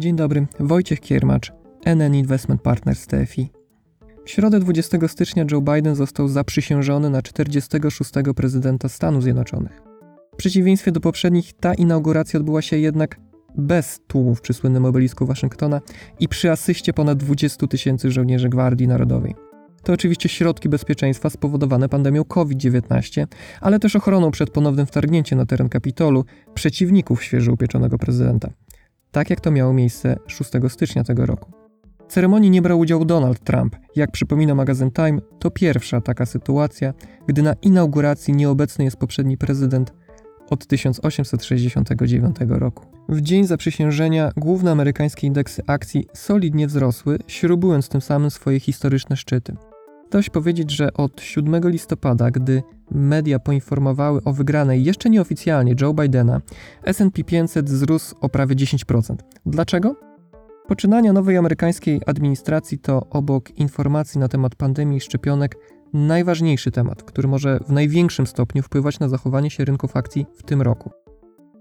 Dzień dobry, Wojciech Kiermacz, NN Investment Partners TFI. W środę 20 stycznia Joe Biden został zaprzysiężony na 46. prezydenta Stanów Zjednoczonych. W przeciwieństwie do poprzednich, ta inauguracja odbyła się jednak bez tłumów przy słynnym obelisku Waszyngtona i przy asyście ponad 20 tysięcy żołnierzy Gwardii Narodowej. To oczywiście środki bezpieczeństwa spowodowane pandemią COVID-19, ale też ochroną przed ponownym wtargnięciem na teren Kapitolu przeciwników świeżo upieczonego prezydenta. Tak jak to miało miejsce 6 stycznia tego roku. W ceremonii nie brał udziału Donald Trump. Jak przypomina magazyn Time, to pierwsza taka sytuacja, gdy na inauguracji nieobecny jest poprzedni prezydent od 1869 roku. W dzień zaprzysiężenia główne amerykańskie indeksy akcji solidnie wzrosły, śrubując tym samym swoje historyczne szczyty. Dość powiedzieć, że od 7 listopada, gdy media poinformowały o wygranej jeszcze nieoficjalnie Joe Bidena, S&P 500 wzrósł o prawie 10%. Dlaczego? Poczynania nowej amerykańskiej administracji to obok informacji na temat pandemii i szczepionek najważniejszy temat, który może w największym stopniu wpływać na zachowanie się rynków akcji w tym roku.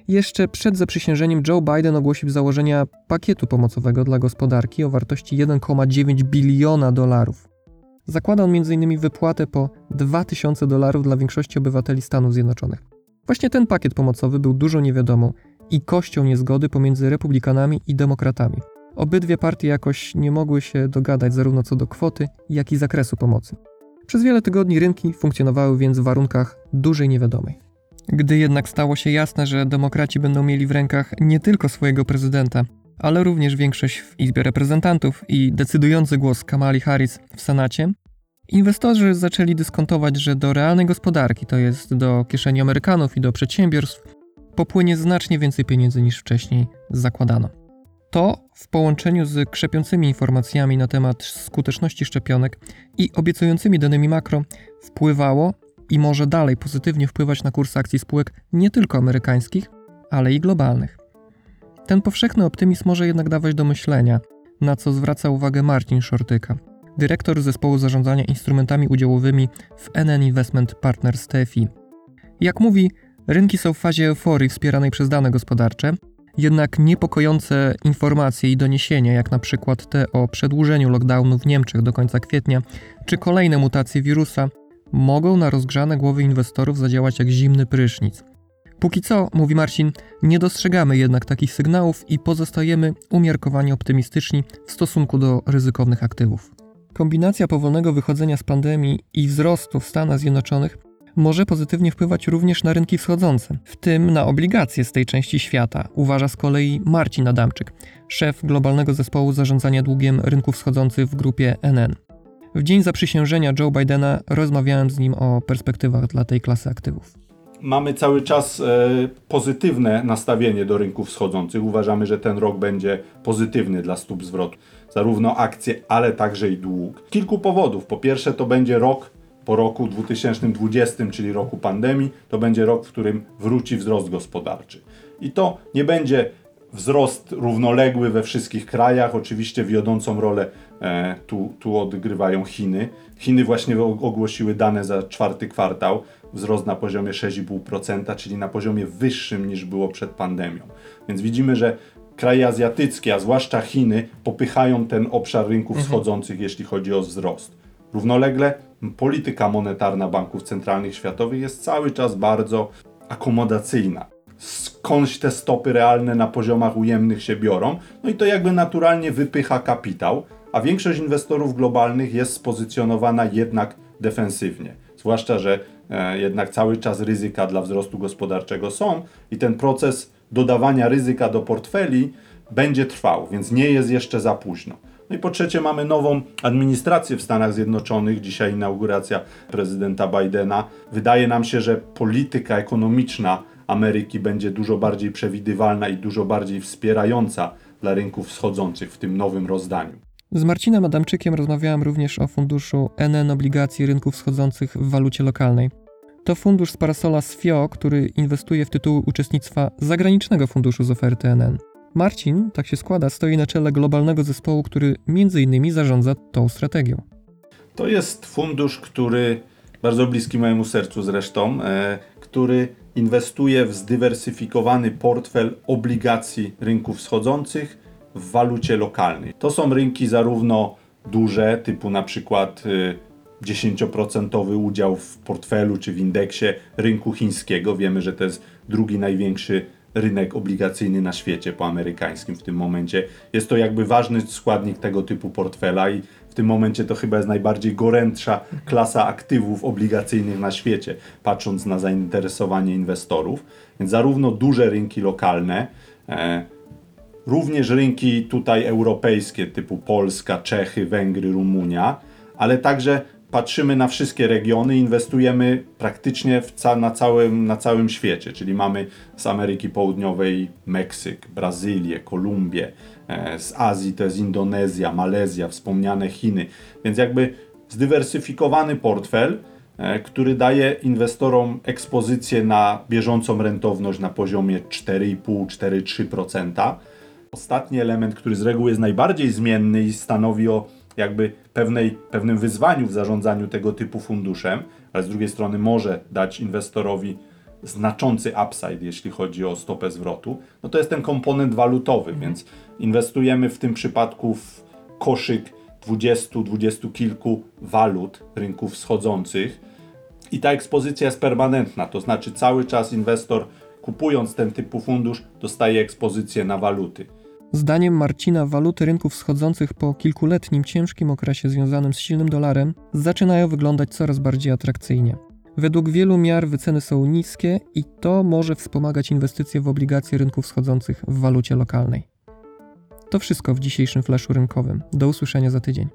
Jeszcze przed zaprzysiężeniem Joe Biden ogłosił założenia pakietu pomocowego dla gospodarki o wartości 1,9 biliona dolarów. Zakłada on m.in. wypłatę po 2000 dolarów dla większości obywateli Stanów Zjednoczonych. Właśnie ten pakiet pomocowy był dużo niewiadomą i kością niezgody pomiędzy republikanami i demokratami. Obydwie partie jakoś nie mogły się dogadać zarówno co do kwoty, jak i zakresu pomocy. Przez wiele tygodni rynki funkcjonowały więc w warunkach dużej niewiadomej. Gdy jednak stało się jasne, że demokraci będą mieli w rękach nie tylko swojego prezydenta, ale również większość w Izbie Reprezentantów i decydujący głos Kamali Harris w Senacie, inwestorzy zaczęli dyskontować, że do realnej gospodarki, to jest do kieszeni Amerykanów i do przedsiębiorstw, popłynie znacznie więcej pieniędzy niż wcześniej zakładano. To w połączeniu z krzepiącymi informacjami na temat skuteczności szczepionek i obiecującymi danymi makro wpływało i może dalej pozytywnie wpływać na kurs akcji spółek nie tylko amerykańskich, ale i globalnych. Ten powszechny optymizm może jednak dawać do myślenia, na co zwraca uwagę Marcin Szortyka, dyrektor zespołu zarządzania instrumentami udziałowymi w NN Investment Partners TFI. Jak mówi, rynki są w fazie euforii wspieranej przez dane gospodarcze, jednak niepokojące informacje i doniesienia, jak na przykład te o przedłużeniu lockdownu w Niemczech do końca kwietnia, czy kolejne mutacje wirusa, mogą na rozgrzane głowy inwestorów zadziałać jak zimny prysznic. Póki co, mówi Marcin, nie dostrzegamy jednak takich sygnałów i pozostajemy umiarkowanie optymistyczni w stosunku do ryzykownych aktywów. Kombinacja powolnego wychodzenia z pandemii i wzrostu w Stanach Zjednoczonych może pozytywnie wpływać również na rynki wschodzące, w tym na obligacje z tej części świata, uważa z kolei Marcin Adamczyk, szef globalnego zespołu zarządzania długiem rynków wschodzących w grupie NN. W dzień zaprzysiężenia Joe Bidena rozmawiałem z nim o perspektywach dla tej klasy aktywów. Mamy cały czas e, pozytywne nastawienie do rynków wschodzących. Uważamy, że ten rok będzie pozytywny dla stóp zwrotu, zarówno akcje, ale także i dług. Kilku powodów. Po pierwsze, to będzie rok po roku 2020, czyli roku pandemii, to będzie rok, w którym wróci wzrost gospodarczy. I to nie będzie wzrost równoległy we wszystkich krajach. Oczywiście wiodącą rolę e, tu, tu odgrywają Chiny. Chiny właśnie ogłosiły dane za czwarty kwartał, wzrost na poziomie 6,5%, czyli na poziomie wyższym niż było przed pandemią. Więc widzimy, że kraje azjatyckie, a zwłaszcza Chiny, popychają ten obszar rynków mhm. wschodzących, jeśli chodzi o wzrost. Równolegle polityka monetarna banków centralnych światowych jest cały czas bardzo akomodacyjna. Skądś te stopy realne na poziomach ujemnych się biorą, no i to jakby naturalnie wypycha kapitał, a większość inwestorów globalnych jest spozycjonowana jednak defensywnie. Zwłaszcza, że e, jednak cały czas ryzyka dla wzrostu gospodarczego są i ten proces dodawania ryzyka do portfeli będzie trwał, więc nie jest jeszcze za późno. No i po trzecie mamy nową administrację w Stanach Zjednoczonych, dzisiaj inauguracja prezydenta Bidena. Wydaje nam się, że polityka ekonomiczna Ameryki będzie dużo bardziej przewidywalna i dużo bardziej wspierająca dla rynków wschodzących w tym nowym rozdaniu. Z Marcinem Adamczykiem rozmawiałem również o funduszu NN Obligacji Rynków Wschodzących w walucie lokalnej. To fundusz z parasola SFIO, który inwestuje w tytuły uczestnictwa zagranicznego funduszu z oferty NN. Marcin, tak się składa, stoi na czele globalnego zespołu, który innymi zarządza tą strategią. To jest fundusz, który bardzo bliski mojemu sercu zresztą, e, który inwestuje w zdywersyfikowany portfel obligacji rynków wschodzących w walucie lokalnej. To są rynki zarówno duże, typu na przykład y, 10% udział w portfelu czy w indeksie rynku chińskiego. Wiemy, że to jest drugi największy rynek obligacyjny na świecie po amerykańskim w tym momencie. Jest to jakby ważny składnik tego typu portfela i w tym momencie to chyba jest najbardziej gorętsza klasa aktywów obligacyjnych na świecie, patrząc na zainteresowanie inwestorów. Więc zarówno duże rynki lokalne, e, również rynki tutaj europejskie typu Polska, Czechy, Węgry, Rumunia, ale także patrzymy na wszystkie regiony, inwestujemy praktycznie ca na, całym, na całym świecie, czyli mamy z Ameryki Południowej Meksyk, Brazylię, Kolumbię, e, z Azji to jest Indonezja, Malezja, wspomniane Chiny, więc jakby zdywersyfikowany portfel, e, który daje inwestorom ekspozycję na bieżącą rentowność na poziomie 4,5-4,3%. Ostatni element, który z reguły jest najbardziej zmienny i stanowi o jakby pewnej, pewnym wyzwaniu w zarządzaniu tego typu funduszem, ale z drugiej strony może dać inwestorowi znaczący upside, jeśli chodzi o stopę zwrotu, no to jest ten komponent walutowy, więc inwestujemy w tym przypadku w koszyk 20, 20 kilku walut rynków wschodzących. I ta ekspozycja jest permanentna, to znaczy cały czas inwestor kupując ten typu fundusz dostaje ekspozycję na waluty. Zdaniem Marcina waluty rynków wschodzących po kilkuletnim ciężkim okresie związanym z silnym dolarem zaczynają wyglądać coraz bardziej atrakcyjnie. Według wielu miar wyceny są niskie i to może wspomagać inwestycje w obligacje rynków wschodzących w walucie lokalnej. To wszystko w dzisiejszym flaszu rynkowym. Do usłyszenia za tydzień.